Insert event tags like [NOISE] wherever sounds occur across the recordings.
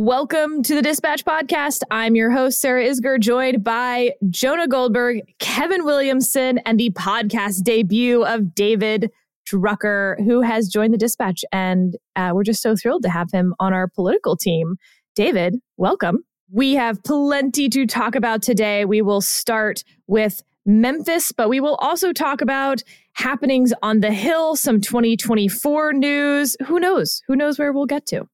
Welcome to the Dispatch Podcast. I'm your host, Sarah Isgur, joined by Jonah Goldberg, Kevin Williamson, and the podcast debut of David Drucker, who has joined the Dispatch. And uh, we're just so thrilled to have him on our political team. David, welcome. We have plenty to talk about today. We will start with Memphis, but we will also talk about happenings on the Hill, some 2024 news. Who knows? Who knows where we'll get to?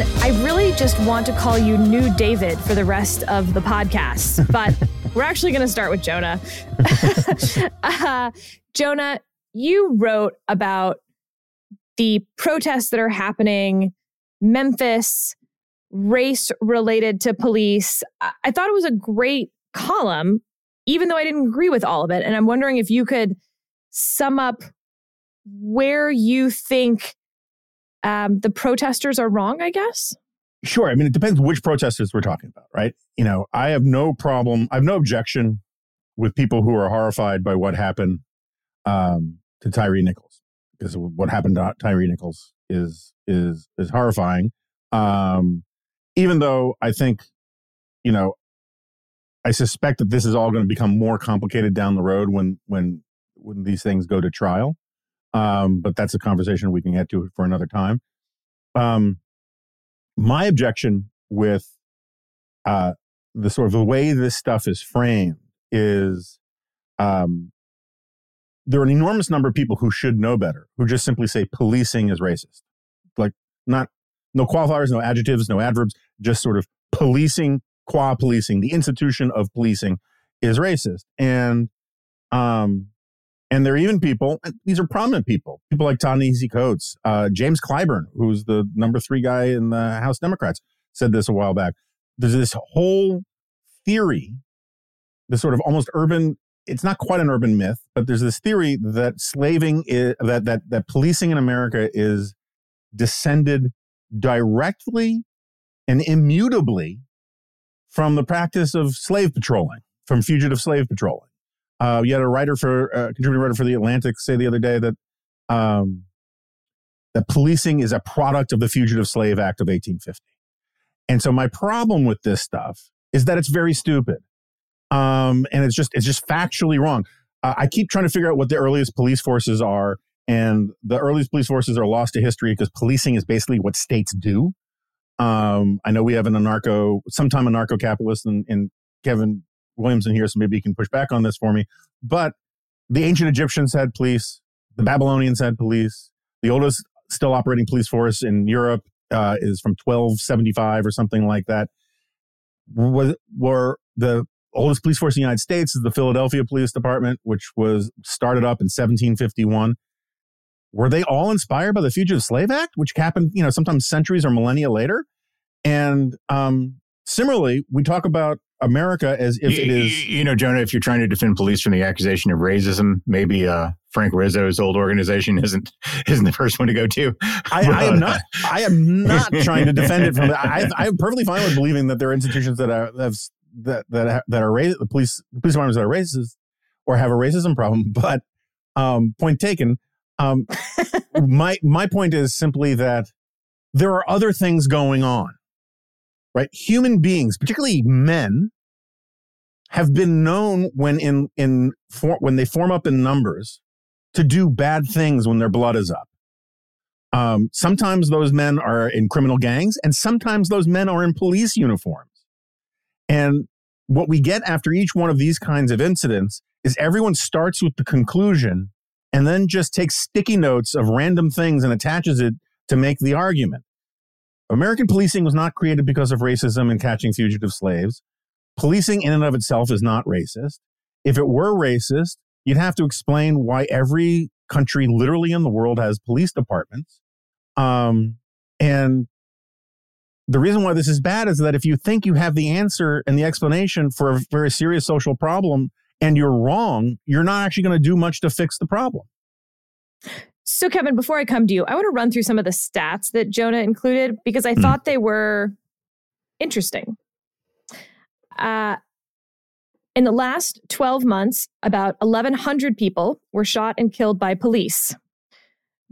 In. I really just want to call you New David for the rest of the podcast, [LAUGHS] but we're actually going to start with Jonah. [LAUGHS] uh, Jonah, you wrote about the protests that are happening, Memphis, race related to police. I thought it was a great column, even though I didn't agree with all of it. And I'm wondering if you could sum up where you think um, the protesters are wrong, I guess? Sure. I mean, it depends which protesters we're talking about, right? You know, I have no problem, I have no objection with people who are horrified by what happened um, to Tyre Nichols, because what happened to Tyre Nichols is is is horrifying. Um, even though I think, you know, I suspect that this is all going to become more complicated down the road when when when these things go to trial. Um, but that's a conversation we can get to for another time. Um, my objection with uh, the sort of the way this stuff is framed is um, there are an enormous number of people who should know better who just simply say policing is racist like not no qualifiers no adjectives no adverbs just sort of policing qua policing the institution of policing is racist and um and there are even people, these are prominent people, people like Ta-Nehisi Coates, uh, James Clyburn, who's the number three guy in the House Democrats, said this a while back. There's this whole theory, this sort of almost urban, it's not quite an urban myth, but there's this theory that slaving is, that, that, that policing in America is descended directly and immutably from the practice of slave patrolling, from fugitive slave patrolling. Uh, you had a writer for uh, contributing writer for the Atlantic say the other day that um, that policing is a product of the Fugitive Slave Act of 1850. And so my problem with this stuff is that it's very stupid, um, and it's just it's just factually wrong. Uh, I keep trying to figure out what the earliest police forces are, and the earliest police forces are lost to history because policing is basically what states do. Um, I know we have an anarcho, sometime anarcho capitalist, and, and Kevin Williamson here, so maybe he can push back on this for me. But the ancient Egyptians had police, the Babylonians had police. The oldest still operating police force in Europe uh, is from 1275 or something like that. Was, were the oldest police force in the United States is the Philadelphia Police Department, which was started up in 1751. Were they all inspired by the Fugitive Slave Act, which happened, you know, sometimes centuries or millennia later? And um, similarly, we talk about America as if it is. You know, Jonah, if you're trying to defend police from the accusation of racism, maybe uh, Frank Rizzo's old organization [LAUGHS] isn't isn't the first one to go to. I, I am not. I am not [LAUGHS] trying to defend it from. I, I'm perfectly fine with believing that there are institutions that are have, that that that are racist, the police the police departments that are racist or have a racism problem. [LAUGHS] But um, point taken. Um, my my point is simply that there are other things going on right? Human beings, particularly men, have been known when in in for, when they form up in numbers to do bad things when their blood is up. Um, sometimes those men are in criminal gangs, and sometimes those men are in police uniforms. And what we get after each one of these kinds of incidents is everyone starts with the conclusion and then just takes sticky notes of random things and attaches it to make the argument. American policing was not created because of racism and catching fugitive slaves. Policing in and of itself is not racist. If it were racist, you'd have to explain why every country literally in the world has police departments. Um, and the reason why this is bad is that if you think you have the answer and the explanation for a very serious social problem and you're wrong, you're not actually going to do much to fix the problem. So, Kevin, before I come to you, I want to run through some of the stats that Jonah included because I mm. thought they were interesting. Uh, in the last 12 months, about 1,100 people were shot and killed by police.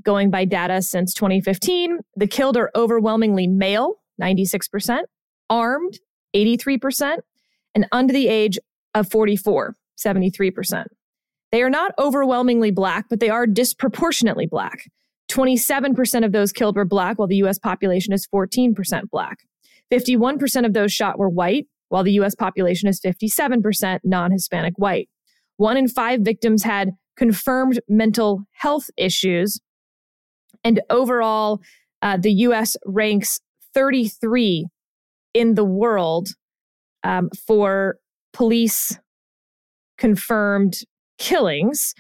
Going by data since 2015, the killed are overwhelmingly male, 96%, armed, 83%, and under the age of 44, 73%. They are not overwhelmingly black, but they are disproportionately black. 27% of those killed were black, while the US population is 14% black. 51% of those shot were white, while the US population is 57% non Hispanic white. One in five victims had confirmed mental health issues. And overall, uh, the US ranks 33 in the world um, for police confirmed killings.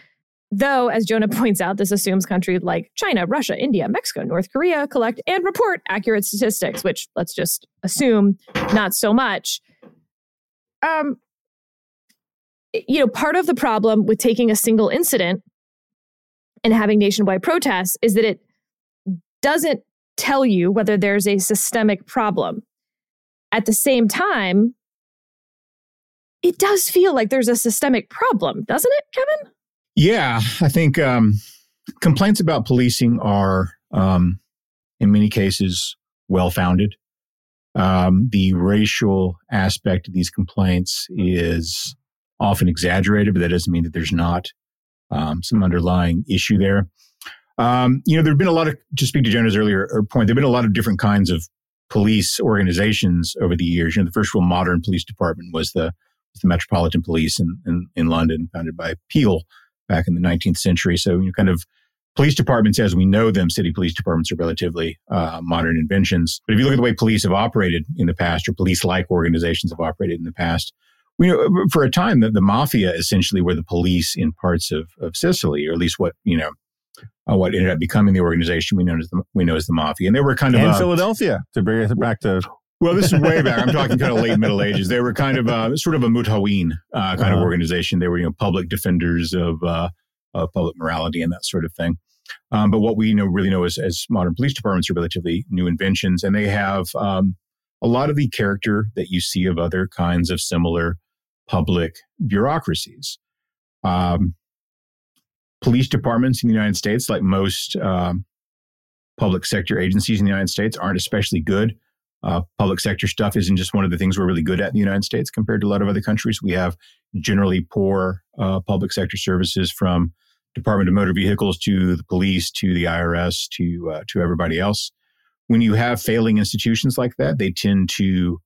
Though, as Jonah [LAUGHS] points out, this assumes countries like China, Russia, India, Mexico, North Korea collect and report accurate statistics, which let's just assume not so much. Um, you know, part of the problem with taking a single incident and having nationwide protests is that it doesn't tell you whether there's a systemic problem. At the same time, it does feel like there's a systemic problem, doesn't it, Kevin? Yeah, I think um, complaints about policing are, um, in many cases, well founded. Um, the racial aspect of these complaints is often exaggerated, but that doesn't mean that there's not um, some underlying issue there. Um, you know, there have been a lot of, to speak to Jonah's earlier uh, point, there have been a lot of different kinds of police organizations over the years. You know, the first real modern police department was the the Metropolitan Police in, in, in London, founded by Peel back in the 19th century. So, you know, kind of police departments as we know them, city police departments are relatively uh, modern inventions. But if you look at the way police have operated in the past, or police-like organizations have operated in the past, we know for a time that the mafia essentially were the police in parts of, of Sicily, or at least what you know uh, what ended up becoming the organization we know as the, we know as the mafia, and they were kind of in uh, Philadelphia to bring it back to well, this is way back. I'm talking kind of late Middle Ages. They were kind of uh, sort of a mutaween uh, kind uh-huh. of organization. They were, you know, public defenders of, uh, of public morality and that sort of thing. Um, but what we know really know is as modern police departments are relatively new inventions, and they have um, a lot of the character that you see of other kinds of similar public bureaucracies. Um, police departments in the United States, like most um, public sector agencies in the United States, aren't especially good uh, public sector stuff isn't just one of the things we're really good at in the United States compared to a lot of other countries. We have generally poor uh, public sector services from Department of Motor Vehicles to the police to the IRS to uh, to everybody else. When you have failing institutions like that, they tend to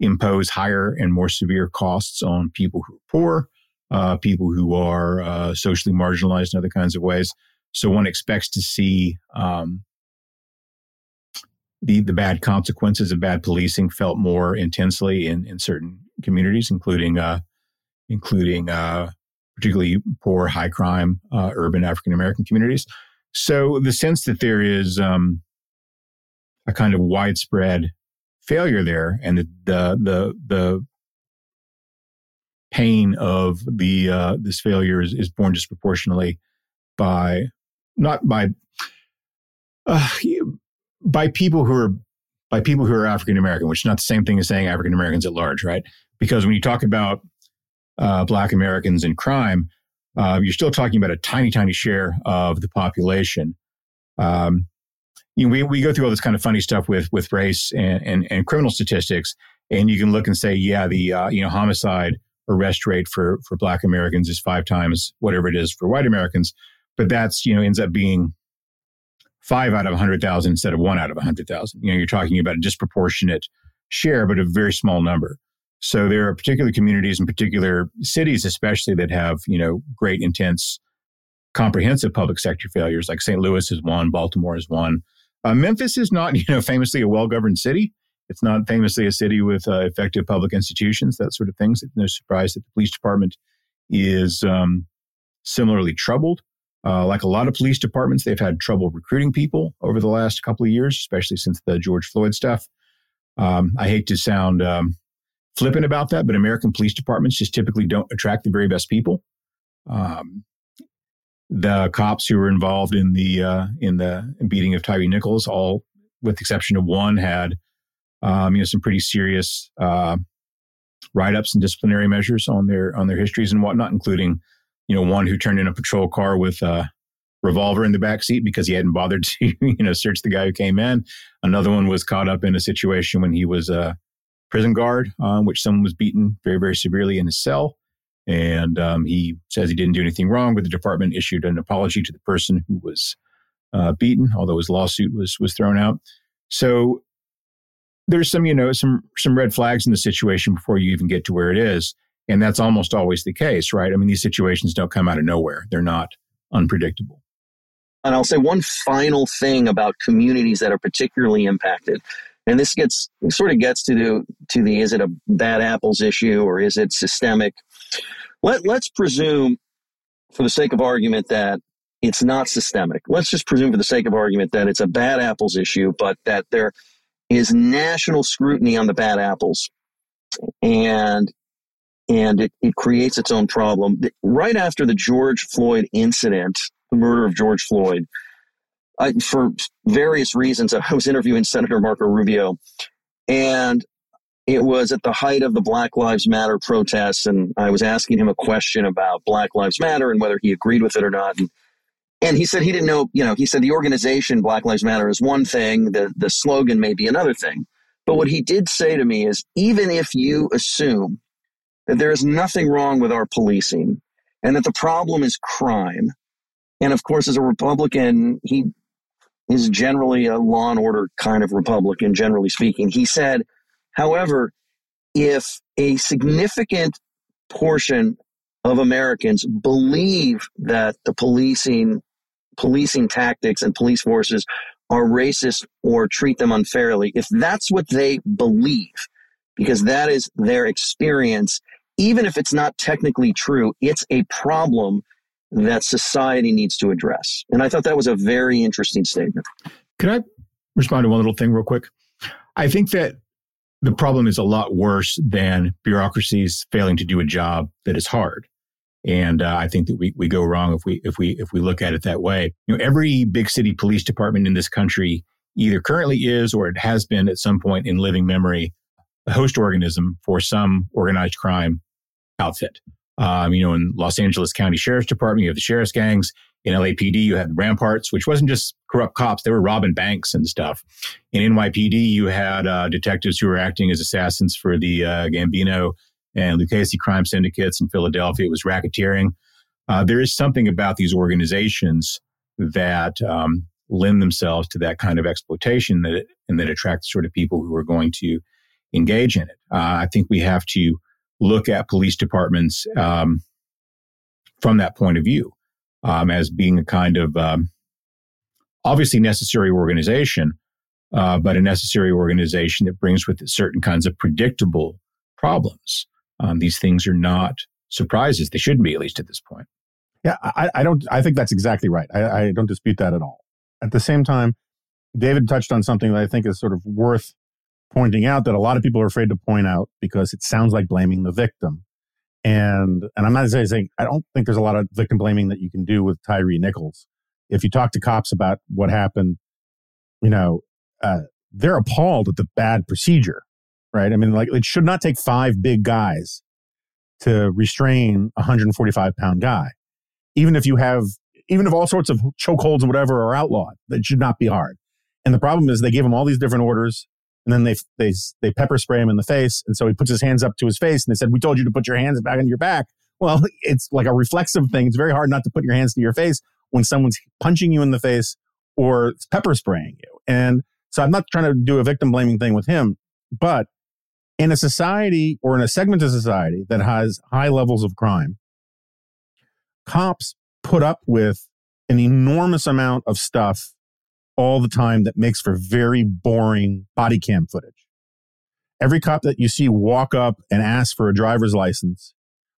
impose higher and more severe costs on people who are poor, uh, people who are uh, socially marginalized in other kinds of ways. So one expects to see um, the, the bad consequences of bad policing felt more intensely in, in certain communities, including uh, including uh, particularly poor, high crime, uh, urban African American communities. So the sense that there is um, a kind of widespread failure there, and the the the, the pain of the uh, this failure is, is borne disproportionately by not by uh, by people who are by people who are African American, which is not the same thing as saying African Americans at large, right? Because when you talk about uh, Black Americans in crime, uh, you're still talking about a tiny, tiny share of the population. Um, you know, we, we go through all this kind of funny stuff with with race and, and, and criminal statistics, and you can look and say, yeah, the uh, you know homicide arrest rate for for Black Americans is five times whatever it is for white Americans, but that's you know ends up being five out of 100,000 instead of one out of 100,000. You know, you're talking about a disproportionate share, but a very small number. So there are particular communities and particular cities, especially that have, you know, great intense comprehensive public sector failures like St. Louis is one, Baltimore is one. Uh, Memphis is not, [LAUGHS] you know, famously a well-governed city. It's not famously a city with uh, effective public institutions, that sort of things. It's no surprise that the police department is um, similarly troubled. Uh, like a lot of police departments, they've had trouble recruiting people over the last couple of years, especially since the George Floyd stuff. Um, I hate to sound um, flippant about that, but American police departments just typically don't attract the very best people. Um, the cops who were involved in the uh, in the beating of Tyre Nichols, all with the exception of one, had um, you know, some pretty serious uh, write-ups and disciplinary measures on their on their histories and whatnot, including, you know, one who turned in a patrol car with a revolver in the back seat because he hadn't bothered [LAUGHS] to, you know, search the guy who came in. Another one was caught up in a situation when he was a prison guard, um, which someone was beaten very very severely in his cell. And um, he says he didn't do anything wrong, but the department issued an apology to the person who was uh, beaten, although his lawsuit was was thrown out. So there's some, you know, some some red flags in the situation before you even get to where it is, and that's almost always the case, right? I mean, these situations don't come out of nowhere; they're not unpredictable. And I'll say one final thing about communities that are particularly impacted. And this gets sort of gets to the to the is it a bad apples issue or is it systemic? Let let's presume, for the sake of argument, that it's not systemic. Let's just presume, for the sake of argument, that it's a bad apples issue, but that there is national scrutiny on the bad apples, and and it, it creates its own problem. Right after the George Floyd incident, the murder of George Floyd, I, for various reasons, [LAUGHS] I was interviewing Senator Marco Rubio, and it was at the height of the Black Lives Matter protests, and I was asking him a question about Black Lives Matter and whether he agreed with it or not. And, and he said he didn't know, you know, he said the organization Black Lives Matter is one thing, the, the slogan may be another thing. But what he did say to me is even if you assume that there is nothing wrong with our policing and that the problem is crime, and of course, as a Republican, he is generally a law and order kind of Republican, generally speaking. He said, however, if a significant portion of Americans believe that the policing policing tactics and police forces are racist or treat them unfairly, if that's what they believe, because that is their experience, even if it's not technically true, it's a problem that society needs to address. And I thought that was a very interesting statement. Can I respond to one little thing real quick? I think that the problem is a lot worse than bureaucracies failing to do a job that is hard. And uh, I think that we, we go wrong if we if we if we look at it that way. You know, every big city police department in this country either currently is or it has been at some point in living memory a host organism for some organized crime outfit. Um, you know, in Los Angeles County Sheriff's Department, you have the sheriff's gangs. In LAPD, you had the Ramparts, which wasn't just corrupt cops; they were robbing banks and stuff. In NYPD, you had uh, detectives who were acting as assassins for the uh, Gambino and Lucchese crime syndicates in Philadelphia. It was racketeering. Uh, there is something about these organizations that um, lend themselves to that kind of exploitation that and that attract the sort of people who are going to engage in it. Uh, I think we have to look at police departments um, from that point of view um, as being a kind of um, obviously necessary organization, uh, but a necessary organization that brings with it certain kinds of predictable problems. Um, these things are not surprises. They shouldn't be, at least at this point. Yeah, I, I don't. I think that's exactly right. I, I don't dispute that at all. At the same time, David touched on something that I think is sort of worth pointing out that a lot of people are afraid to point out because it sounds like blaming the victim. And and I'm not saying I don't think there's a lot of victim blaming that you can do with Tyre Nichols. If you talk to cops about what happened, you know, uh, they're appalled at the bad procedure, right? I mean, like it should not take five big guys to restrain a 145 pound guy, even if you have, even if all sorts of chokeholds and whatever are outlawed. That should not be hard. And the problem is they gave him all these different orders and then they they they pepper spray him in the face, and so he puts his hands up to his face, and they said, "We told you to put your hands back on your back." Well, [LAUGHS] it's like a reflexive thing. It's very hard not to put your hands to your face when someone's punching you in the face or pepper spraying you. And so I'm not trying to do a victim blaming thing with him, but in a society or in a segment of society that has high levels of crime, cops put up with an enormous amount of stuff all the time that makes for very boring body cam footage. Every cop that you see walk up and ask for a driver's license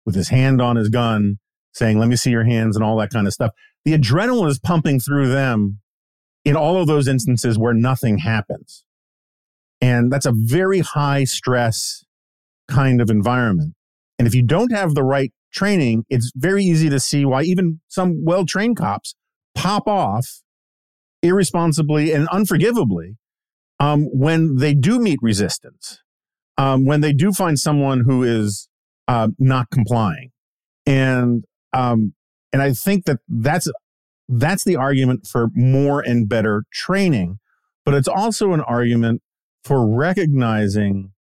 with his hand on his gun, saying, Let me see your hands and all that kind of stuff. The adrenaline is pumping through them in all of those instances where nothing happens. And that's a very high stress kind of environment. And if you don't have the right training, it's very easy to see why even some well trained cops pop off irresponsibly and unforgivably um, when they do meet resistance, um, when they do find someone who is uh, not complying, and um, and I think that that's that's the argument for more and better training, but it's also an argument for recognizing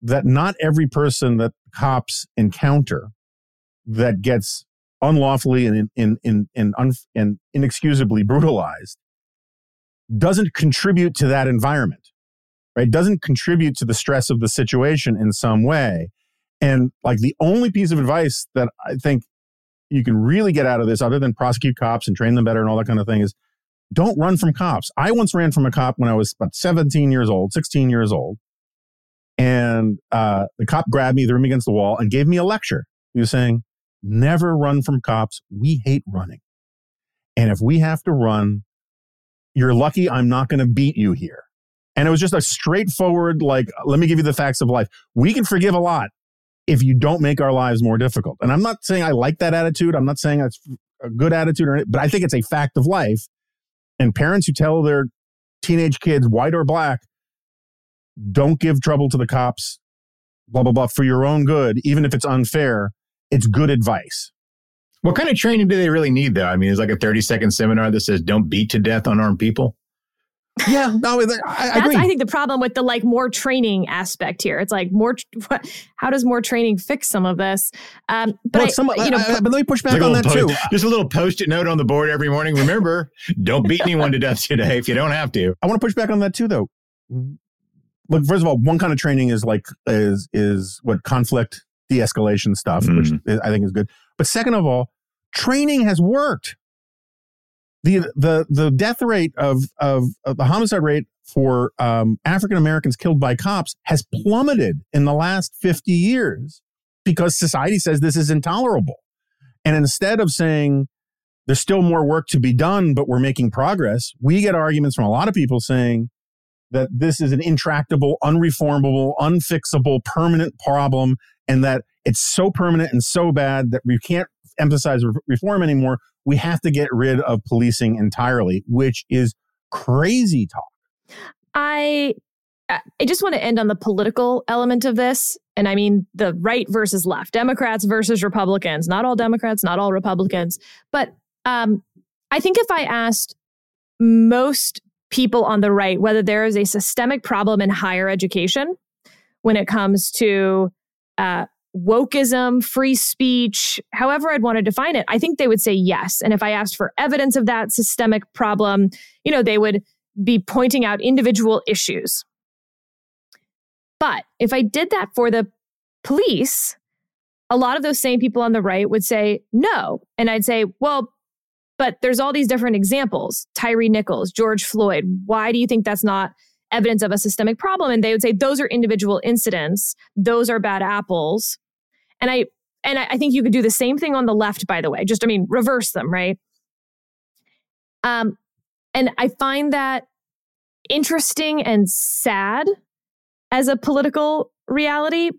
that not every person that cops encounter that gets unlawfully and in in in, un, and inexcusably brutalized doesn't contribute to that environment right? Doesn't contribute to the stress of the situation in some way. And like the only piece of advice that i think you can really get out of this other than prosecute cops and train them better and all that kind of thing is don't run from cops. I once ran from a cop when i was about 17 years old 16 years old. And uh, the cop grabbed me threw me against the wall and gave me a lecture. He was saying Never run from cops. We hate running. And if we have to run, you're lucky I'm not going to beat you here. And it was just a straightforward, like, let me give you the facts of life. We can forgive a lot if you don't make our lives more difficult. And I'm not saying I like that attitude. I'm not saying it's a good attitude, or but I think it's a fact of life. And parents who tell their teenage kids, white or black, don't give trouble to the cops, blah, blah, blah, for your own good, even if it's unfair, it's good advice. What kind of training do they really need, though? I mean, it's like a 30 second seminar that says don't beat to death unarmed people. Yeah, [LAUGHS] no, I, I agree. I think the problem with the like more training aspect here. It's like more. [LAUGHS] How does more training fix some of this? Um, but well, some, you know, I, but let me push back on that post, too. Just a little post-it note on the board every morning. Remember, [LAUGHS] don't beat anyone to death today if you don't have to. I want to push back on that too, though. Look, first of all, one kind of training is like is is what conflict de-escalation stuff, mm. which. I think is good. But second of all, training has worked. The the the death rate of of, of the homicide rate for um, African Americans killed by cops has plummeted in the last 50 years because society says this is intolerable. And instead of saying there's still more work to be done, but we're making progress, we get arguments from a lot of people saying that this is an intractable, unreformable, unfixable, permanent problem and that it's so permanent and so bad that we can't emphasize reform anymore. We have to get rid of policing entirely, which is crazy talk. I I just want to end on the political element of this. And I mean the right versus left, Democrats versus Republicans, not all Democrats, not all Republicans. But um, I think if I asked most people on the right whether there is a systemic problem in higher education when it comes to uh, wokeism, free speech, however I'd want to define it, I think they would say yes. And if I asked for evidence of that systemic problem, you know, they would be pointing out individual issues. But if I did that for the police, a lot of those same people on the right would say no. And I'd say, well, but there's all these different examples. Tyre Nichols, George Floyd. Why do you think that's not evidence of a systemic problem? And they would say those are individual incidents. Those are bad apples. And i and i think you could do the same thing on the left by the way. Just i mean reverse them right? Um and i find that interesting and sad as a political reality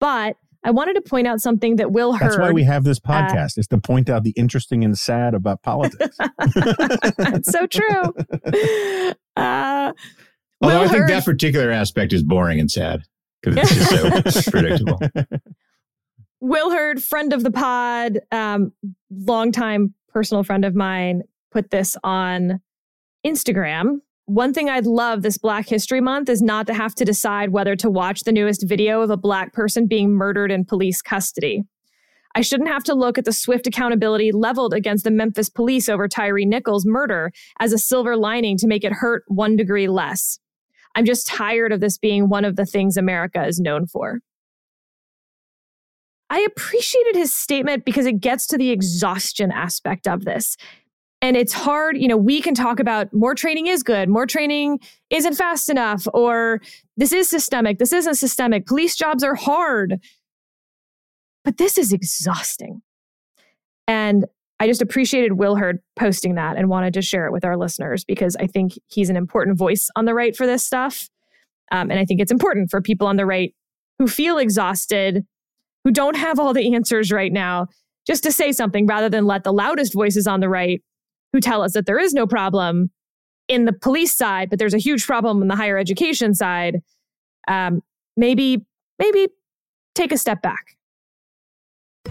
but I wanted to point out something that Will Hurd. That's why we have this uh, podcast, uh, is to point out the interesting and sad about politics. [LAUGHS] That's so true. [LAUGHS] Uh, Although I think that particular aspect is boring and sad because it's just so [LAUGHS] predictable. Will Hurd, friend of the pod, um, longtime personal friend of mine, put this on Instagram. One thing I'd love this Black History Month is not to have to decide whether to watch the newest video of a Black person being murdered in police custody. I shouldn't have to look at the swift accountability leveled against the Memphis police over Tyre Nichols' murder as a silver lining to make it hurt one degree less. I'm just tired of this being one of the things America is known for. I appreciated his statement because it gets to the exhaustion aspect of this. And it's hard, you know, we can talk about more training is good, more training isn't fast enough, or this is systemic, this isn't systemic. Police jobs are hard. But this is exhausting. And I just appreciated Will Hurd posting that and wanted to share it with our listeners because I think he's an important voice on the right for this stuff. Um, and I think it's important for people on the right who feel exhausted, who don't have all the answers right now, just to say something rather than let the loudest voices on the right who tell us that there is no problem in the police side, but there's a huge problem in the higher education side. Um, maybe, maybe take a step back.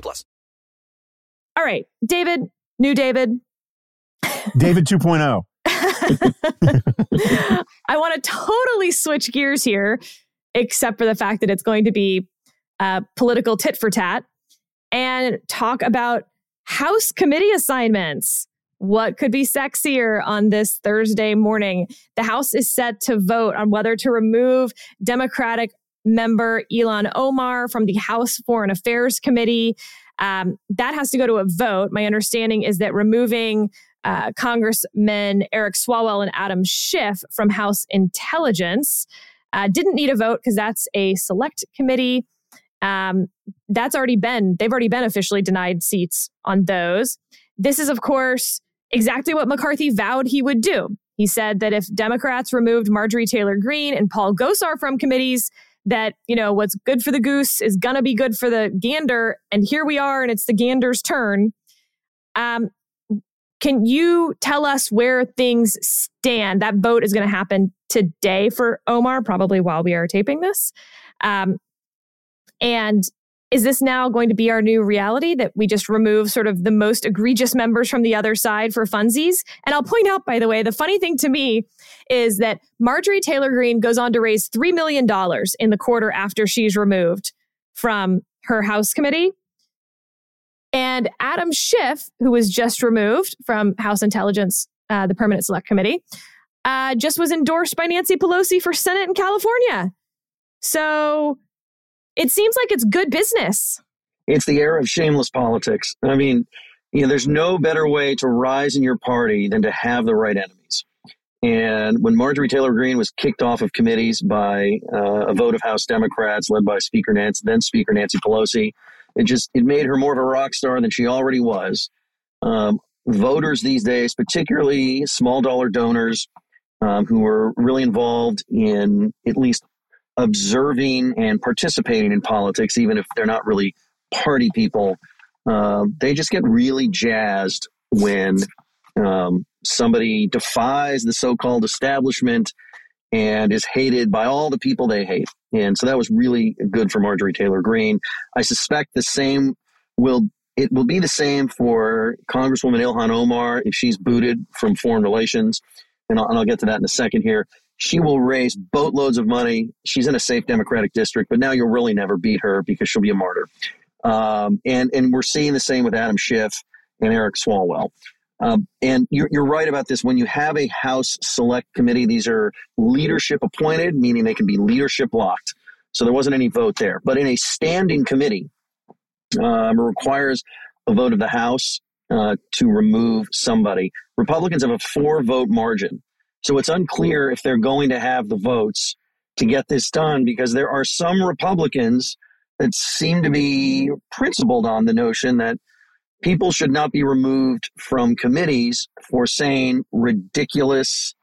plus. All right, David, new David. David oh. 2.0. [LAUGHS] [LAUGHS] I want to totally switch gears here, except for the fact that it's going to be uh, political tit for tat and talk about House committee assignments. What could be sexier on this Thursday morning? The House is set to vote on whether to remove Democratic member Ilhan Omar from the House Foreign Affairs Committee. Um, that has to go to a vote. My understanding is that removing uh, Congressmen Eric Swalwell and Adam Schiff from House Intelligence uh, didn't need a vote because that's a select committee. Um, that's already been, they've already been officially denied seats on those. This is, of course, exactly what McCarthy vowed he would do. He said that if Democrats removed Marjorie Taylor Greene and Paul Gosar from committees, that, you know, what's good for the goose is going to be good for the gander. And here we are, and it's the gander's turn. Um, can you tell us where things stand? That vote is going to happen today for Omar, probably while we are taping this. Um, and is this now going to be our new reality that we just remove sort of the most egregious members from the other side for funsies? And I'll point out, by the way, the funny thing to me is that Marjorie Taylor Greene goes on to raise $3 million in the quarter after she's removed from her House committee. And Adam Schiff, who was just removed from House Intelligence, uh, the Permanent Select Committee, uh, just was endorsed by Nancy Pelosi for Senate in California. So it seems like it's good business. It's the era of shameless politics. I mean, you know, there's no better way to rise in your party than to have the right enemies. And when Marjorie Taylor Greene was kicked off of committees by uh, a vote of House Democrats led by Speaker Nancy, then Speaker Nancy Pelosi, it just it made her more of a rock star than she already was. Um, voters these days, particularly small dollar donors um, who are really involved in at least observing and participating in politics, even if they're not really party people, uh, they just get really jazzed when um, somebody defies the so-called establishment and is hated by all the people they hate. And so that was really good for Marjorie Taylor Greene. I suspect the same will it will be the same for Congresswoman Ilhan Omar if she's booted from foreign relations. And I'll, and I'll get to that in a second here. She will raise boatloads of money. She's in a safe Democratic district, but now you'll really never beat her because she'll be a martyr. Um, and and we're seeing the same with Adam Schiff and Eric Swalwell. Um, and you're, you're right about this. When you have a House Select Committee, these are leadership appointed, meaning they can be leadership locked. So there wasn't any vote there. But in a standing committee, um, requires a vote of the House uh, to remove somebody. Republicans have a four vote margin. So it's unclear if they're going to have the votes to get this done because there are some Republicans that seem to be principled on the notion that people should not be removed from committees for saying ridiculous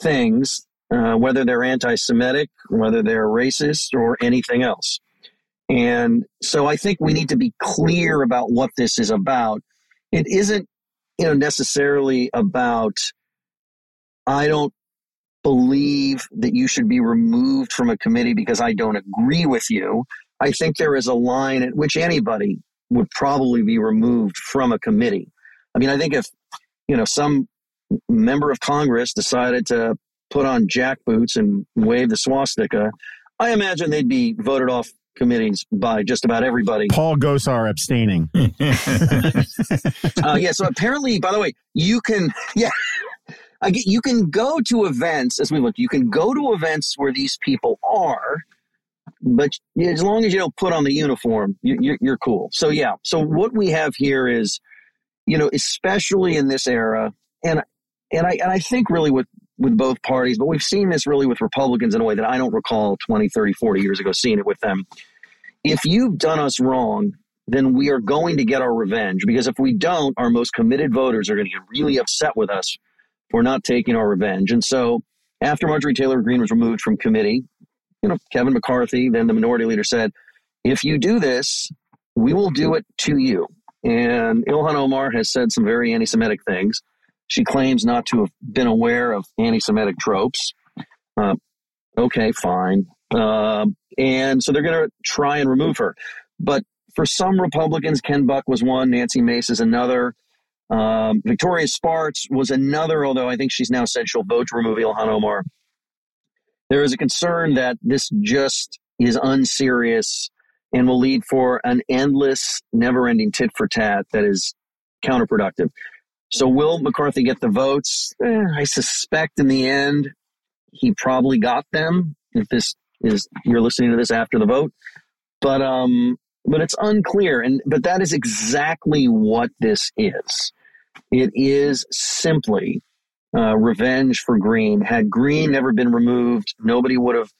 things, uh, whether they're anti Semitic, whether they're racist, or anything else. And so I think we need to be clear about what this is about. It isn't, you know, necessarily about I don't believe that you should be removed from a committee because I don't agree with you. I think there is a line at which anybody would probably be removed from a committee. I mean, I think if, you know, some member of Congress decided to put on jack boots and wave the swastika, I imagine they'd be voted off committees by just about everybody. Paul Gosar abstaining. [LAUGHS] uh, yeah. So apparently, by the way, you can, [LAUGHS] yeah, again, you can go to events as we look. You can go to events where these people are, but as long as you don't put on the uniform, you, you're cool. So yeah. So what we have here is, you know, especially in this era, and and I and I think really with with both parties, but we've seen this really with Republicans in a way that I don't recall 20, 30, 40 years ago seeing it with them. If you've done us wrong, then we are going to get our revenge because if we don't, our most committed voters are going to get really upset with us for not taking our revenge. And so after Marjorie Taylor Greene was removed from committee, you know, Kevin McCarthy, then the minority leader said, if you do this, we will do it to you. And Ilhan Omar has said some very anti Semitic things. She claims not to have been aware of anti Semitic tropes. Uh, okay, fine. Uh, and so they're going to try and remove her. But for some Republicans, Ken Buck was one, Nancy Mace is another. Um, Victoria Spartz was another, although I think she's now said she'll vote to remove Ilhan Omar. There is a concern that this just is unserious and will lead for an endless, never ending tit for tat that is counterproductive. So, will McCarthy get the votes? Eh, I suspect in the end, he probably got them. If this is you're listening to this after the vote, but um, but it's unclear. And but that is exactly what this is. It is simply uh, revenge for Greene. Had Greene never been removed, nobody would have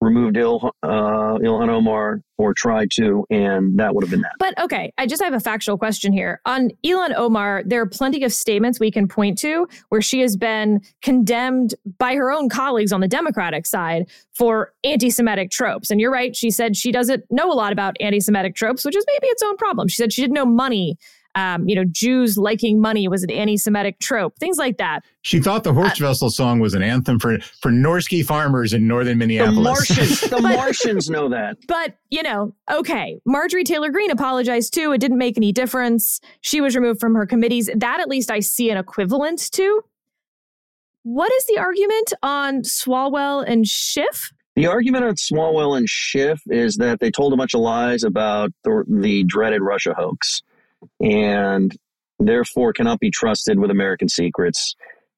removed Il, uh, Ilhan Omar or tried to, and that would have been that. But okay, I just have a factual question here. On Ilhan Omar, there are plenty of statements we can point to where she has been condemned by her own colleagues on the Democratic side for anti Semitic tropes. And you're right, she said she doesn't know a lot about anti Semitic tropes, which is maybe its own problem. She said she didn't know money um, you know, Jews liking money was an anti-Semitic trope, things like that. She thought the Horst uh, Wessel song was an anthem for for Norsky farmers in northern Minneapolis. The Martians, the [LAUGHS] Martians know that. But you know, okay, Marjorie Taylor Greene apologized too. It didn't make any difference. She was removed from her committees. That at least I see an equivalent to. What is the argument on Swalwell and Schiff? The argument on Swalwell and Schiff is that they told a bunch of lies about the, the dreaded Russia hoax and therefore cannot be trusted with American secrets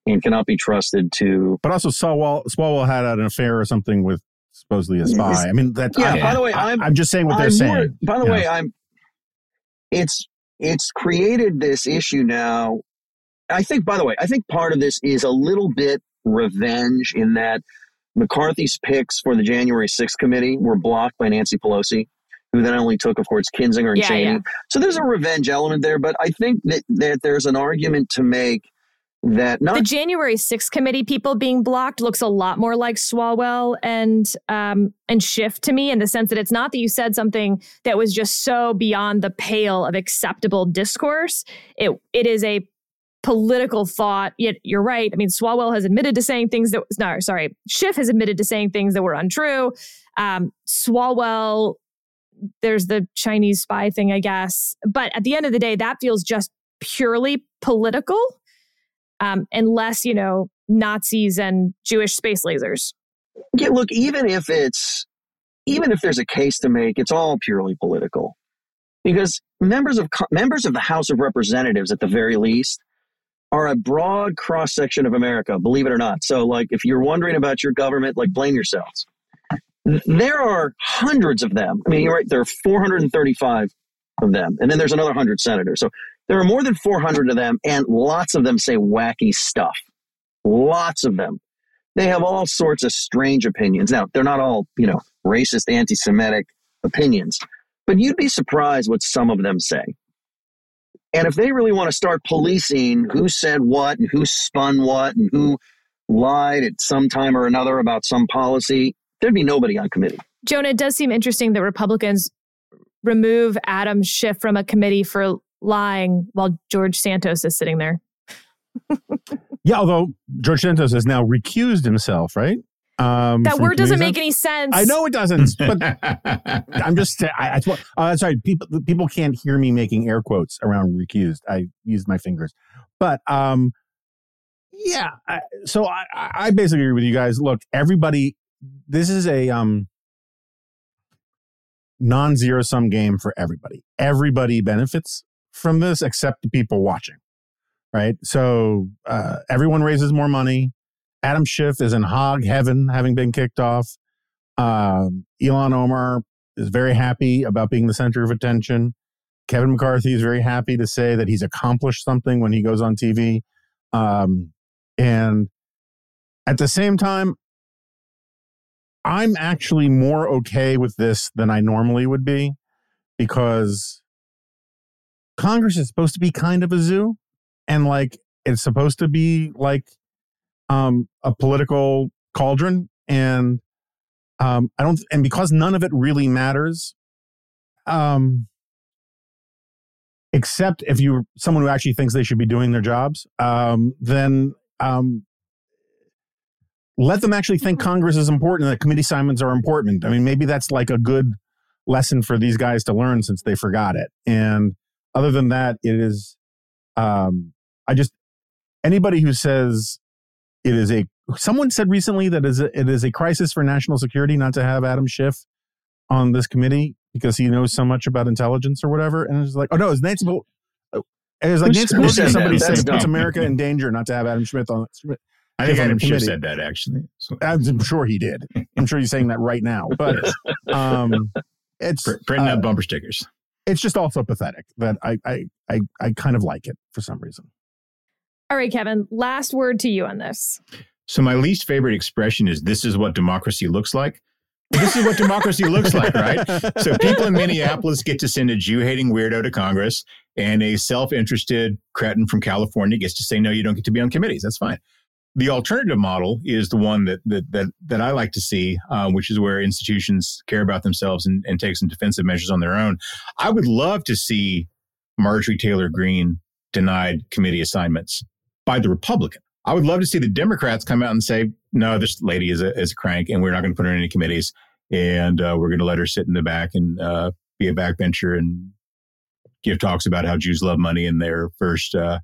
and cannot be trusted to. But also, Swalwell, Swalwell had an affair or something with supposedly a spy. I mean, that. Yeah. I, by the way, I'm, I'm just saying what they're I'm saying. More, by the way, I'm. It's it's created this issue now. I think. By the way, I think part of this is a little bit revenge in that McCarthy's picks for the January 6th committee were blocked by Nancy Pelosi who then only took, of course, Kinzinger and Yeah, Cheney. yeah. So there's a revenge element there, but I think that, that there's an argument to make that not The January 6th committee people being blocked looks a lot more like Swalwell and um, and Schiff to me in the sense that it's not that you said something that was just so beyond the pale of acceptable discourse. It it is a political thought. Yet you're right. I mean, Swalwell has admitted to saying things that no, sorry, Schiff has admitted to saying things that were untrue. Um, Swalwell, there's the Chinese spy thing, I guess. But at the end of the day, that feels just purely political, um, unless you know Nazis and Jewish space lasers. Yeah, look, even if it's even if there's a case to make, it's all purely political. Because members of members of the House of Representatives, at the very least, are a broad cross section of America. Believe it or not. So, like, if you're wondering about your government, like, blame yourselves. There are hundreds of them. I mean, you're right. There are 435 of them, and then there's another hundred senators. So there are more than 400 of them, and lots of them say wacky stuff. Lots of them. They have all sorts of strange opinions. Now, they're not all, you know, racist, anti Semitic opinions, but you'd be surprised what some of them say. And if they really want to start policing who said what and who spun what and who lied at some time or another about some policy, there'd be nobody on committee. Jonah, it does seem interesting that Republicans remove Adam Schiff from a committee for lying while George Santos is sitting there. [LAUGHS] Yeah, although George Santos has now recused himself, right? Um, That word doesn't make any sense. I know it doesn't, [LAUGHS] but I'm just. I, I, uh, sorry, people people can't hear me making air quotes around recused. I used my fingers, but um, yeah. I, so I, I I basically agree with you guys. Look, everybody, this is a um non-zero sum game for everybody. Everybody benefits from this except the people watching, right? So uh, everyone raises more money. Adam Schiff is in hog heaven, having been kicked off. Um, Ilhan Omar is very happy about being the center of attention. Kevin McCarthy is very happy to say that he's accomplished something when he goes on TV. Um, And at the same time, I'm actually more okay with this than I normally would be because Congress is supposed to be kind of a zoo and like it's supposed to be like um a political cauldron and um I don't and because none of it really matters um except if you're someone who actually thinks they should be doing their jobs um then um let them actually think Congress is important and that committee assignments are important. I mean, maybe that's like a good lesson for these guys to learn since they forgot it. And other than that, it is, um, I just, anybody who says it is a, someone said recently that is a, it is a crisis for national security not to have Adam Schiff on this committee because he knows so much about intelligence or whatever. And it's like, oh no, it's Nancy Pelosi. It was like Who- Nancy Pelosi. said that? Somebody That's said it puts. America in danger not to have Adam Smith on. I think Schiff on Adam the Schiff said that actually. So, I'm sure he did. I'm sure he's saying that right now. But [LAUGHS] um, it's pr- printing uh, out bumper stickers. it's just also pathetic that I, I I I kind of like it for some reason. All right, Kevin, last word to you on this. So my least favorite expression is "This is what democracy looks like." This is what democracy looks like, right? So people in Minneapolis get to send a Jew-hating weirdo to Congress, and a self-interested cretin from California gets to say, "No, you don't get to be on committees." That's fine. The alternative model is the one that that that, that I like to see, uh, which is where institutions care about themselves and, and take some defensive measures on their own. I would love to see Marjorie Taylor Greene denied committee assignments by the Republican. I would love to see the Democrats come out and say, no, this lady is a, is a crank and we're not going to put her in any committees. And uh, we're going to let her sit in the back and uh, be a backbencher and give talks about how Jews love money and their first uh,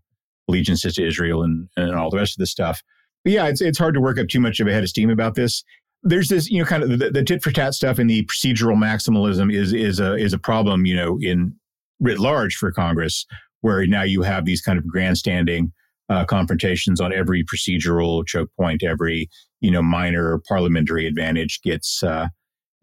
allegiances to Israel and, and all the rest of this stuff. Yeah, it's, it's hard to work up too much of a head of steam about this. There's this, you know, kind of the, the tit for tat stuff and the procedural maximalism is is a is a problem, you know, in writ large for Congress, where now you have these kind of grandstanding uh, confrontations on every procedural choke point, every you know minor parliamentary advantage gets uh,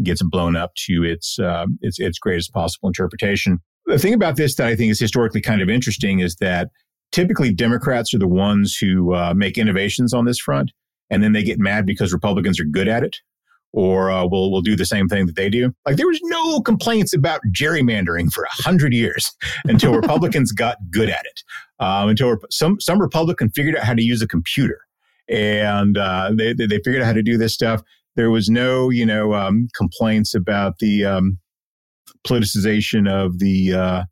gets blown up to its uh, its its greatest possible interpretation. The thing about this that I think is historically kind of interesting is that typically Democrats are the ones who uh, make innovations on this front, and then they get mad because Republicans are good at it. Or uh, will will do the same thing that they do. Like there was no complaints about gerrymandering for a hundred years [LAUGHS] until [LAUGHS] Republicans got good at it um, until some some Republican figured out how to use a computer, and uh, they they they figured out how to do this stuff. There was no you know um, complaints about the um, politicization of the uh,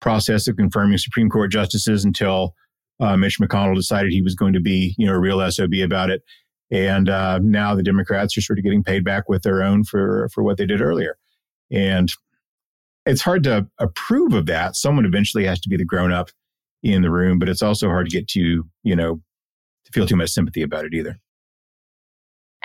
process of confirming Supreme Court justices until uh, Mitch McConnell decided he was going to be you know a real sob about it, and uh, now the Democrats are sort of getting paid back with their own for for what they did earlier, and it's hard to approve of that. Someone eventually has to be the grown up in the room, but it's also hard to get to, you know, to feel too much sympathy about it either.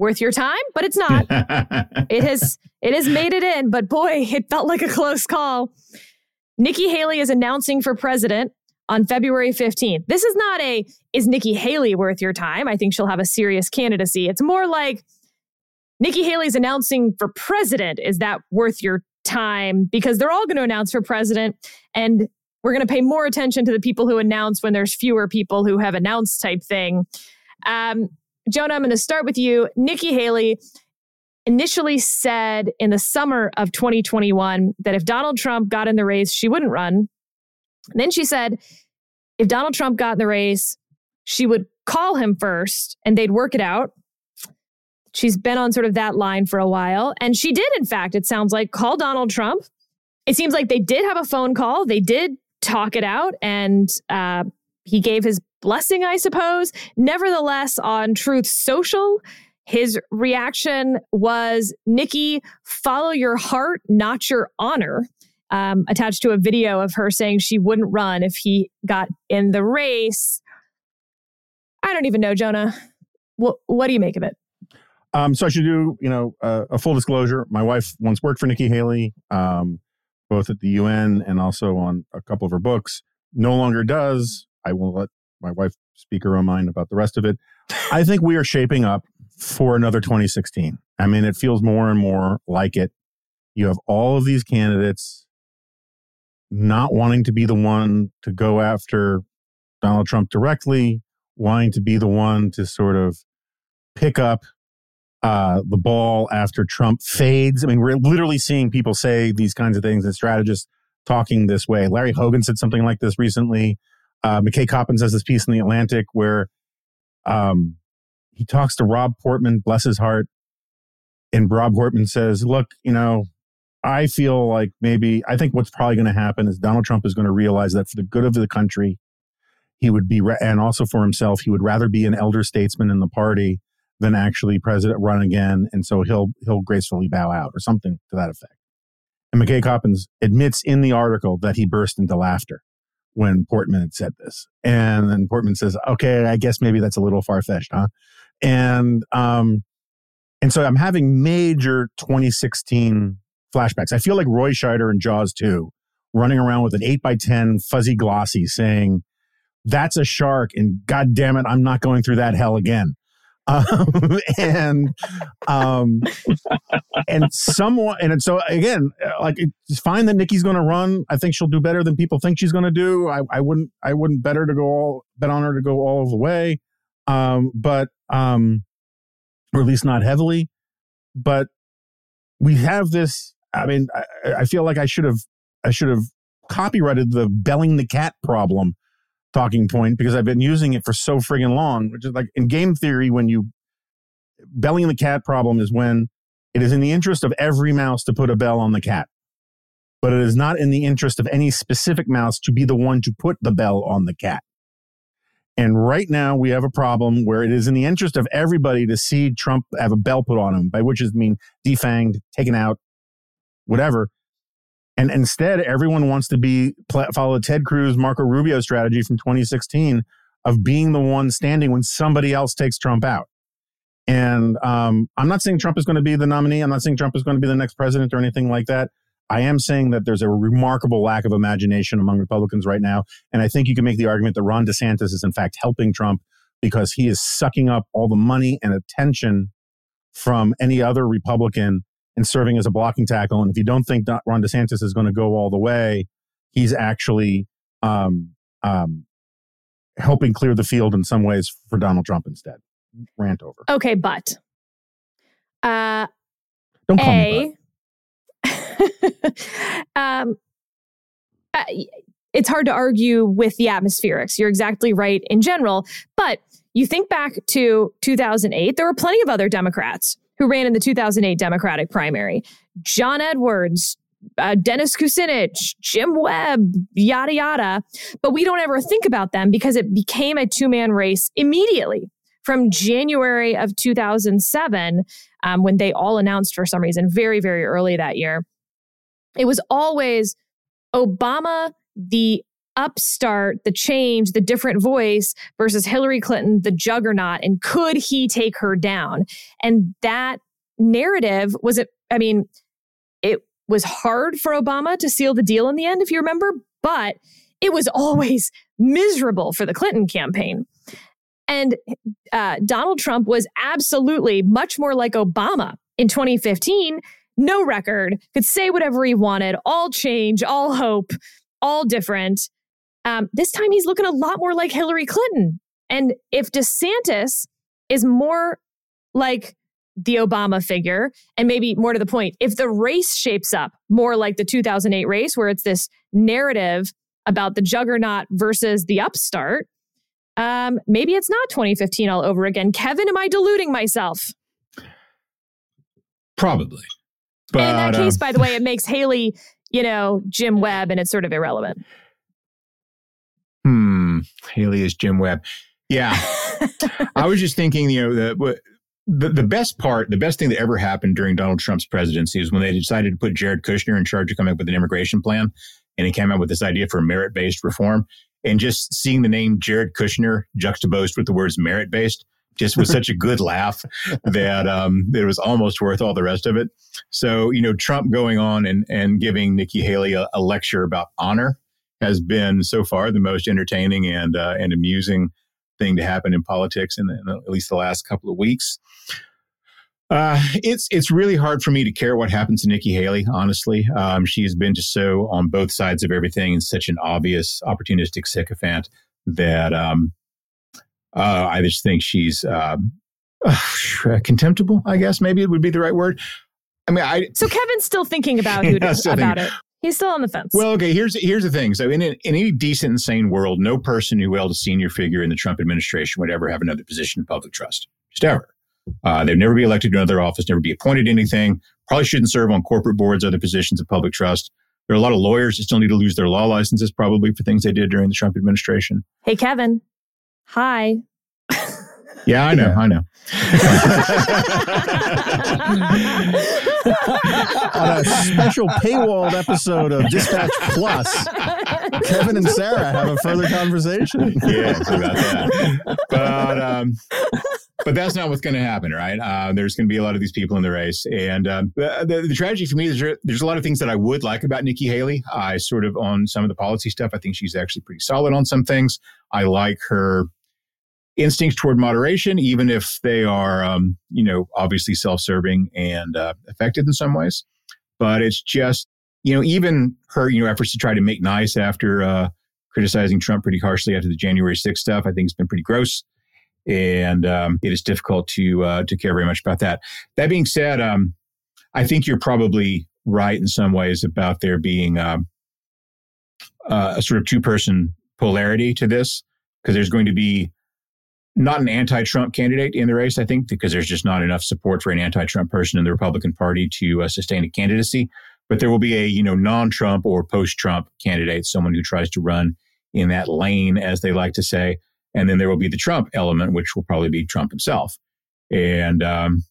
worth your time, but it's not. [LAUGHS] it has it has made it in, but boy, it felt like a close call. Nikki Haley is announcing for president on February 15th. This is not a is Nikki Haley worth your time? I think she'll have a serious candidacy. It's more like Nikki Haley's announcing for president. Is that worth your time? Because they're all going to announce for president. And we're going to pay more attention to the people who announce when there's fewer people who have announced type thing. Um, Jonah, I'm going to start with you. Nikki Haley initially said in the summer of 2021 that if Donald Trump got in the race, she wouldn't run. And then she said if Donald Trump got in the race, she would call him first and they'd work it out. She's been on sort of that line for a while. And she did, in fact, it sounds like, call Donald Trump. It seems like they did have a phone call. They did talk it out. And uh, he gave his blessing, I suppose. Nevertheless, on Truth Social, his reaction was Nikki, follow your heart, not your honor. Um, attached to a video of her saying she wouldn't run if he got in the race. I don't even know, Jonah. What, what do you make of it? Um, so I should do, you know, uh, a full disclosure. My wife once worked for Nikki Haley, um, both at the UN and also on a couple of her books. No longer does. I will let my wife speak her own mind about the rest of it. I think we are shaping up for another 2016. I mean, it feels more and more like it. You have all of these candidates not wanting to be the one to go after Donald Trump directly, wanting to be the one to sort of pick up uh, the ball after Trump fades. I mean, we're literally seeing people say these kinds of things and strategists talking this way. Larry Hogan said something like this recently. Uh, McKay Coppins has this piece in the Atlantic where um, he talks to Rob Portman, bless his heart, and Rob Portman says, "Look, you know, I feel like maybe I think what's probably going to happen is Donald Trump is going to realize that for the good of the country, he would be, and also for himself, he would rather be an elder statesman in the party than actually president run again, and so he'll he'll gracefully bow out or something to that effect." And McKay Coppins admits in the article that he burst into laughter when Portman had said this, and then Portman says, "Okay, I guess maybe that's a little far fetched, huh?" And um, and so I'm having major 2016 flashbacks. I feel like Roy Scheider and Jaws 2 running around with an 8 by 10 fuzzy glossy saying, That's a shark, and god damn it, I'm not going through that hell again. Um, [LAUGHS] and um, and someone and so again, like it's fine that Nikki's going to run. I think she'll do better than people think she's going to do. I, I wouldn't I wouldn't bet her to go all bet on her to go all the way, um, but um, or at least not heavily. But we have this. I mean, I, I feel like I should have I should have copyrighted the belling the cat problem talking point because I've been using it for so friggin' long. Which is like in game theory, when you belling the cat problem is when it is in the interest of every mouse to put a bell on the cat, but it is not in the interest of any specific mouse to be the one to put the bell on the cat. And right now we have a problem where it is in the interest of everybody to see Trump have a bell put on him, by which is mean defanged, taken out, whatever. And instead, everyone wants to be follow Ted Cruz, Marco Rubio strategy from 2016 of being the one standing when somebody else takes Trump out. And um, I'm not saying Trump is going to be the nominee. I'm not saying Trump is going to be the next president or anything like that. I am saying that there's a remarkable lack of imagination among Republicans right now. And I think you can make the argument that Ron DeSantis is, in fact, helping Trump because he is sucking up all the money and attention from any other Republican and serving as a blocking tackle. And if you don't think Ron DeSantis is going to go all the way, he's actually um, um, helping clear the field in some ways for Donald Trump instead. Rant over. Okay, but uh, don't call a, me. [LAUGHS] Um, uh, it's hard to argue with the atmospherics. You're exactly right in general. But you think back to 2008, there were plenty of other Democrats who ran in the 2008 Democratic primary. John Edwards, uh, Dennis Kucinich, Jim Webb, yada, yada. But we don't ever think about them because it became a two man race immediately from January of 2007, um, when they all announced for some reason very, very early that year it was always Obama, the upstart, the change, the different voice versus Hillary Clinton, the juggernaut. And could he take her down? And that narrative was it, I mean, it was hard for Obama to seal the deal in the end, if you remember, but it was always miserable for the Clinton campaign. And uh, Donald Trump was absolutely much more like Obama in 2015 no record, could say whatever he wanted, all change, all hope. all different. Um, this time he's looking a lot more like Hillary Clinton. And if DeSantis is more like the Obama figure, and maybe more to the point, if the race shapes up more like the 2008 race, where it's this narrative about the juggernaut versus the upstart, um, maybe it's not 2015 all over again. Kevin, am I deluding myself? Probably. But, and in that case, um, by the way, it makes Haley, you know, Jim Webb, and it's sort of irrelevant. Hmm. Haley is Jim Webb. Yeah. I was just thinking, you know, the, the the best part, the best thing that ever happened during Donald Trump's presidency is when they decided to put Jared Kushner in charge of coming up with an immigration plan, and he came out with this idea for merit based reform. And just seeing the name Jared Kushner juxtaposed with the words merit based just was such a good [LAUGHS] laugh that um, it was almost worth all the rest of it. So, you know, Trump going on and, and giving Nikki Haley a, a lecture about honor has been so far the most entertaining and uh, and amusing thing to happen in politics in, the, in at least the last couple of weeks. Uh, it's it's really hard for me to care what happens to Nikki Haley. Honestly, um, she's been just so on both sides of everything and such an obvious opportunistic sycophant that um, uh, I just think she's um, [SIGHS] contemptible. I guess maybe it would be the right word. I mean, I So Kevin's still thinking about [LAUGHS] who still about thinking. it. He's still on the fence. Well, okay. Here's here's the thing. So, in, in any decent, insane world, no person who held a senior figure in the Trump administration would ever have another position in public trust, just ever. Uh, they'd never be elected to another office, never be appointed to anything. Probably shouldn't serve on corporate boards, other positions of public trust. There are a lot of lawyers that still need to lose their law licenses, probably for things they did during the Trump administration. hey, Kevin. Hi. Yeah, I know, I know. [LAUGHS] On a special paywalled episode of Dispatch Plus, Kevin and Sarah have a further conversation. yeah, it's about that. But um, but that's not what's going to happen, right? Uh, there's going to be a lot of these people in the race, and um, the, the, the tragedy for me is there, there's a lot of things that I would like about Nikki Haley. I sort of on some of the policy stuff. I think she's actually pretty solid on some things. I like her instincts toward moderation, even if they are, um, you know, obviously self-serving and uh, affected in some ways. But it's just, you know, even her, you know, efforts to try to make nice after uh, criticizing Trump pretty harshly after the January 6th stuff, I think it's been pretty gross. And um, it is difficult to uh, to care very much about that. That being said, um, I think you're probably right in some ways about there being um, uh, a sort of two person polarity to this, because there's going to be not an anti-Trump candidate in the race, I think, because there's just not enough support for an anti-Trump person in the Republican Party to uh, sustain a candidacy. But there will be a you know non-Trump or post-Trump candidate, someone who tries to run in that lane, as they like to say, and then there will be the Trump element, which will probably be Trump himself, and um,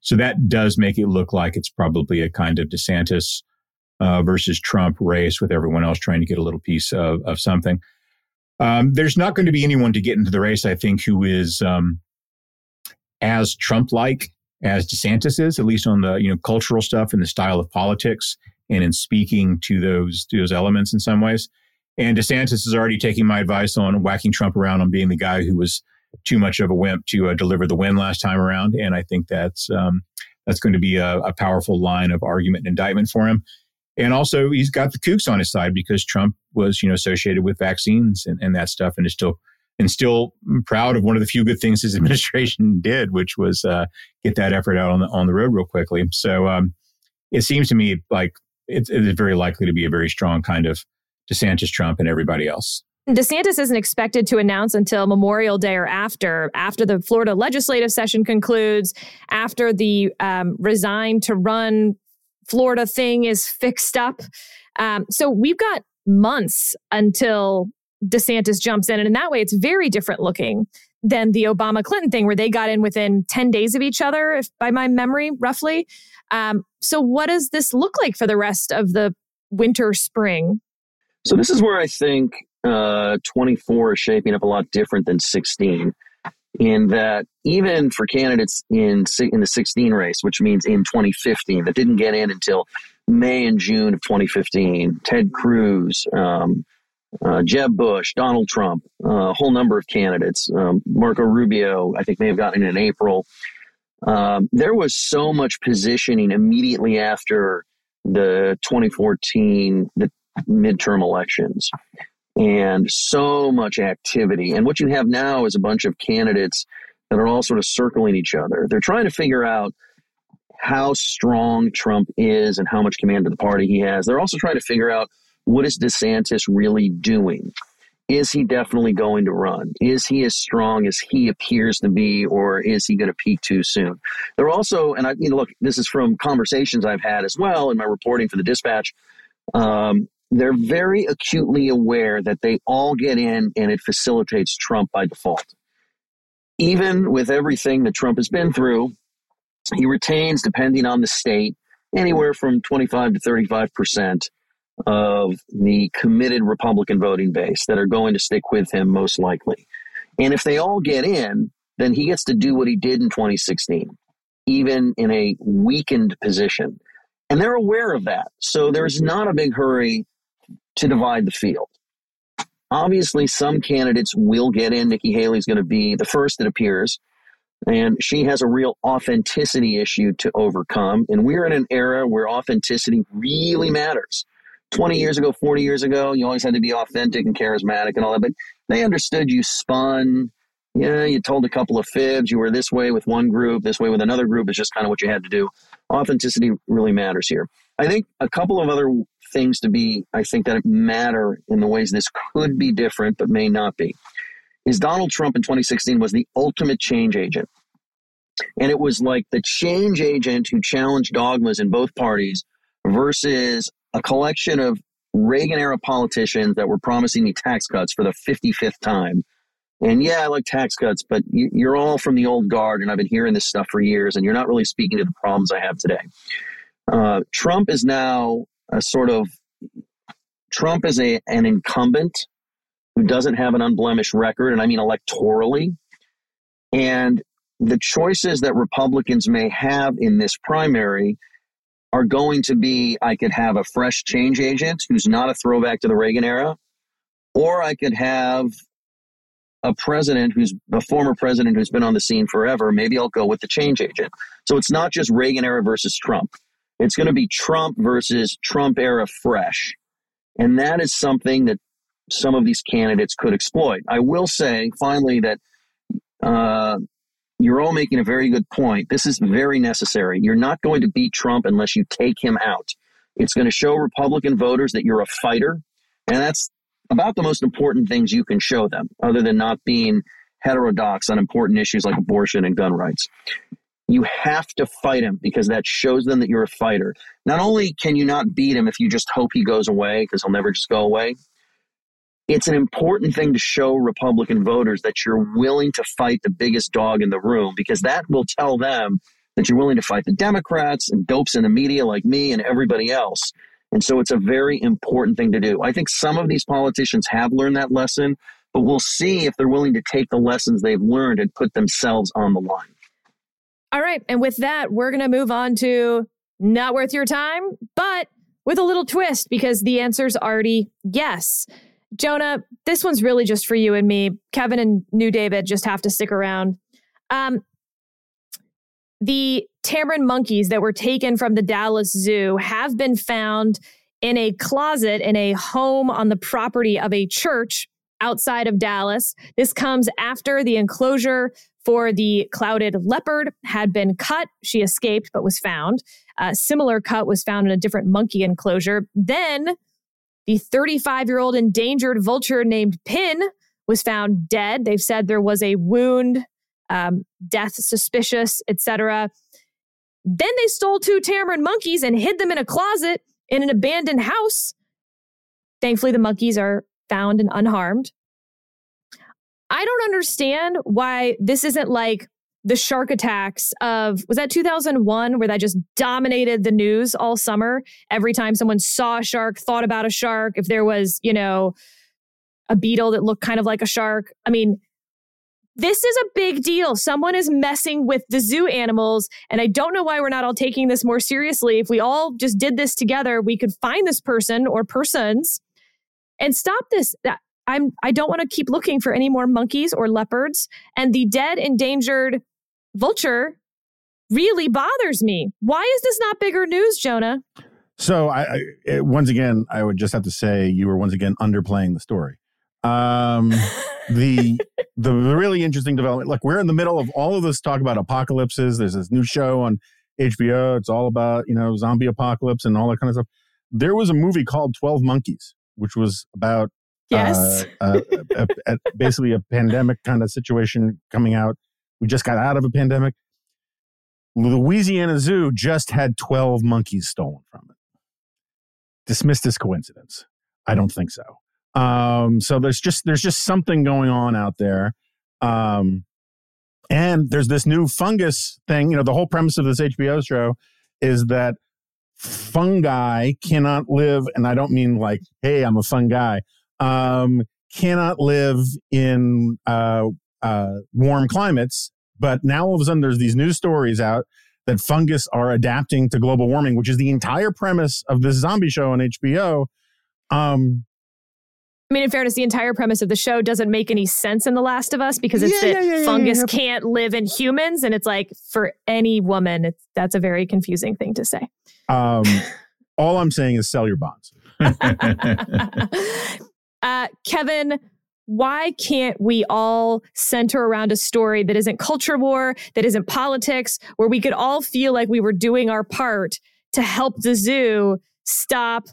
so that does make it look like it's probably a kind of DeSantis uh, versus Trump race, with everyone else trying to get a little piece of, of something. Um, there's not going to be anyone to get into the race, I think, who is um, as Trump-like as DeSantis is, at least on the you know cultural stuff and the style of politics, and in speaking to those to those elements in some ways. And DeSantis is already taking my advice on whacking Trump around on being the guy who was too much of a wimp to uh, deliver the win last time around. And I think that's um, that's going to be a, a powerful line of argument and indictment for him. And also, he's got the kooks on his side because Trump was, you know, associated with vaccines and, and that stuff, and is still and still proud of one of the few good things his [LAUGHS] administration did, which was uh, get that effort out on the on the road real quickly. So um, it seems to me like it's, it is very likely to be a very strong kind of DeSantis, Trump, and everybody else. DeSantis isn't expected to announce until Memorial Day or after, after the Florida legislative session concludes, after the um, resign to run Florida thing is fixed up. Um, so we've got months until DeSantis jumps in. And in that way, it's very different looking than the Obama Clinton thing, where they got in within 10 days of each other, if by my memory, roughly. Um, so, what does this look like for the rest of the winter, spring? So this is where I think uh, 24 is shaping up a lot different than 16. In that, even for candidates in in the 16 race, which means in 2015, that didn't get in until May and June of 2015, Ted Cruz, um, uh, Jeb Bush, Donald Trump, uh, a whole number of candidates, um, Marco Rubio, I think may have gotten in in April. Um, there was so much positioning immediately after the 2014, the midterm elections and so much activity. And what you have now is a bunch of candidates that are all sort of circling each other. They're trying to figure out how strong Trump is and how much command of the party he has. They're also trying to figure out what is DeSantis really doing? Is he definitely going to run? Is he as strong as he appears to be, or is he going to peak too soon? They're also, and I, know, look, this is from conversations I've had as well in my reporting for the Dispatch. Um, they're very acutely aware that they all get in and it facilitates Trump by default. Even with everything that Trump has been through, he retains, depending on the state, anywhere from 25 to 35 percent of the committed Republican voting base that are going to stick with him most likely. And if they all get in, then he gets to do what he did in 2016, even in a weakened position. And they're aware of that. So there's not a big hurry to divide the field. Obviously, some candidates will get in. Nikki Haley's going to be the first, it appears. And she has a real authenticity issue to overcome. And we're in an era where authenticity really matters. 20 years ago, 40 years ago, you always had to be authentic and charismatic and all that, but they understood you spun. Yeah, you told a couple of fibs. You were this way with one group, this way with another group. It's just kind of what you had to do. Authenticity really matters here. I think a couple of other things to be, I think that matter in the ways this could be different, but may not be, is Donald Trump in 2016 was the ultimate change agent. And it was like the change agent who challenged dogmas in both parties versus a collection of Reagan era politicians that were promising me tax cuts for the 55th time. And yeah, I like tax cuts, but you're all from the old guard, and I've been hearing this stuff for years, and you're not really speaking to the problems I have today. Uh, Trump is now a sort of Trump is a an incumbent who doesn't have an unblemished record, and I mean electorally. And the choices that Republicans may have in this primary are going to be I could have a fresh change agent who's not a throwback to the Reagan era, or I could have a president who's a former president who's been on the scene forever. Maybe I'll go with the change agent. So it's not just Reagan era versus Trump. It's going to be Trump versus Trump era fresh. And that is something that some of these candidates could exploit. I will say finally that uh, you're all making a very good point. This is very necessary. You're not going to beat Trump unless you take him out. It's going to show Republican voters that you're a fighter. And that's about the most important things you can show them, other than not being heterodox on important issues like abortion and gun rights. You have to fight him because that shows them that you're a fighter. Not only can you not beat him if you just hope he goes away, because he'll never just go away, it's an important thing to show Republican voters that you're willing to fight the biggest dog in the room because that will tell them that you're willing to fight the Democrats and dopes in the media like me and everybody else. And so it's a very important thing to do. I think some of these politicians have learned that lesson, but we'll see if they're willing to take the lessons they've learned and put themselves on the line. All right. And with that, we're going to move on to not worth your time, but with a little twist because the answer's already yes. Jonah, this one's really just for you and me. Kevin and New David just have to stick around. Um, the tamarin monkeys that were taken from the Dallas Zoo have been found in a closet in a home on the property of a church outside of Dallas. This comes after the enclosure for the clouded leopard had been cut. She escaped but was found. A similar cut was found in a different monkey enclosure. Then the 35 year old endangered vulture named Pin was found dead. They've said there was a wound, um, death suspicious, etc. Then they stole two tamarin monkeys and hid them in a closet in an abandoned house. Thankfully, the monkeys are found and unharmed. I don't understand why this isn't like the shark attacks of was that 2001 where that just dominated the news all summer? Every time someone saw a shark thought about a shark if there was you know a beetle that looked kind of like a shark. I mean this is a big deal. Someone is messing with the zoo animals and i don't know why we're not all taking this more seriously. If we all just did this together we could find this person or persons and stop this I'm I don't want to keep looking for any more monkeys or leopards and the dead endangered vulture really bothers me. Why is this not bigger news, Jonah? So I, I it, once again, I would just have to say you were once again underplaying the story. Um, [LAUGHS] the the really interesting development. Look, we're in the middle of all of this talk about apocalypses. There's this new show on HBO. It's all about you know zombie apocalypse and all that kind of stuff. There was a movie called Twelve Monkeys, which was about Yes. uh, a, a, a, basically a pandemic kind of situation coming out. We just got out of a pandemic. Louisiana Zoo just had 12 monkeys stolen from it. Dismissed as coincidence. I don't think so. Um, so there's just there's just something going on out there. Um, and there's this new fungus thing. You know, the whole premise of this HBO show is that fungi cannot live, and I don't mean like, hey, I'm a fun guy um, cannot live in uh, uh, warm climates. But now all of a sudden, there's these new stories out that fungus are adapting to global warming, which is the entire premise of this zombie show on HBO. Um, I mean, in fairness, the entire premise of the show doesn't make any sense in The Last of Us because it's Yeah, that yeah, yeah, yeah, fungus yeah. can't live in humans. And it's like for any woman, it's, that's a very confusing thing to say. um, [LAUGHS] all I'm saying is sell your bonds. [LAUGHS] [LAUGHS] uh, Kevin, why can't we all center around a story that isn't culture war, that isn't politics, where we could all feel like we were doing our part to help the zoo stop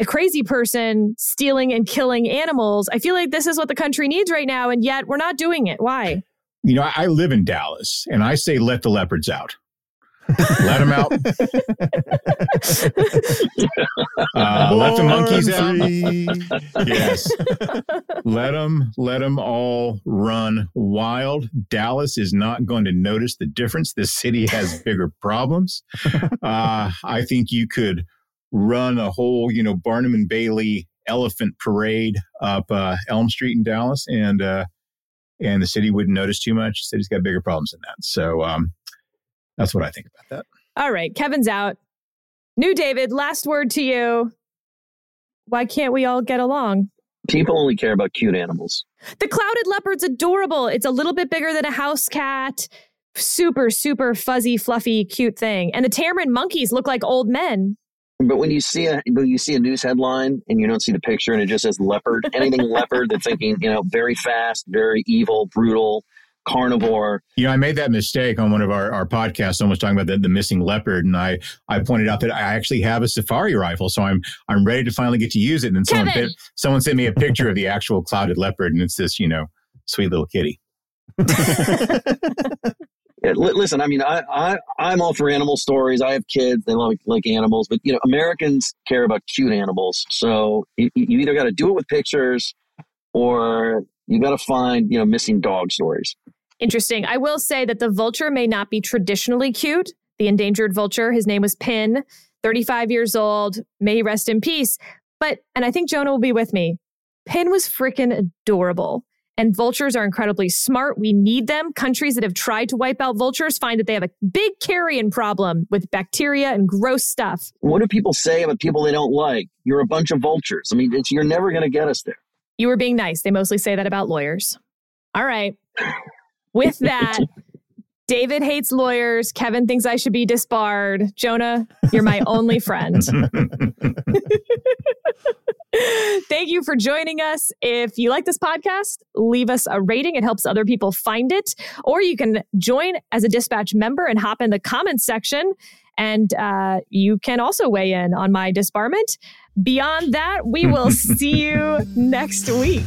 a crazy person stealing and killing animals? I feel like this is what the country needs right now, and yet we're not doing it. Why? You know, I, live in Dallas, and I say let the leopards out. Let them out. [LAUGHS] Uh, let the monkeys out. yes. Let them let them all run wild. Dallas is not going to notice the difference. This city has [LAUGHS] bigger problems. Uh, I think you could run a whole, you know, Barnum and Bailey elephant parade up uh, Elm Street in Dallas, and uh, and the city wouldn't notice too much. The city's got bigger problems than that. So um, that's what I think about that. All right, Kevin's out. New David, last word to you. Why can't we all get along? People only care about cute animals. The clouded leopard's adorable. It's a little bit bigger than a house cat. Super, super fuzzy, fluffy, cute thing. And the tamarin monkeys look like old men. But when you see a when you see a news headline and you don't see the picture and it just says leopard, anything [LAUGHS] leopard, they're thinking you know very fast, very evil, brutal, carnivore. You know, I made that mistake on one of our, our podcasts. Someone was talking about the, the missing leopard, and I, I pointed out that I actually have a safari rifle, so I'm I'm ready to finally get to use it. And then someone bit- someone sent me a picture of the actual clouded leopard, and it's this you know sweet little kitty. [LAUGHS] Yeah, listen, I mean, I, I I'm all for animal stories. I have kids; they love like animals, but you know, Americans care about cute animals. So you, you either got to do it with pictures, or you got to find you know missing dog stories. Interesting. I will say that the vulture may not be traditionally cute. The endangered vulture, his name was Pin, 35 years old. May he rest in peace. But, and I think Jonah will be with me, Pin was freaking adorable. And vultures are incredibly smart. We need them. Countries that have tried to wipe out vultures find that they have a big carrion problem with bacteria and gross stuff. What do people say about people they don't like? You're a bunch of vultures. I mean, it's, you're never going to get us there. You were being nice. They mostly say that about lawyers. All right. [LAUGHS] With that, David hates lawyers. Kevin thinks I should be disbarred. Jonah, you're my only friend. [LAUGHS] Thank you for joining us. If you like this podcast, leave us a rating. It helps other people find it. Or you can join as a dispatch member and hop in the comments section. And uh, you can also weigh in on my disbarment. Beyond that, we will [LAUGHS] see you next week.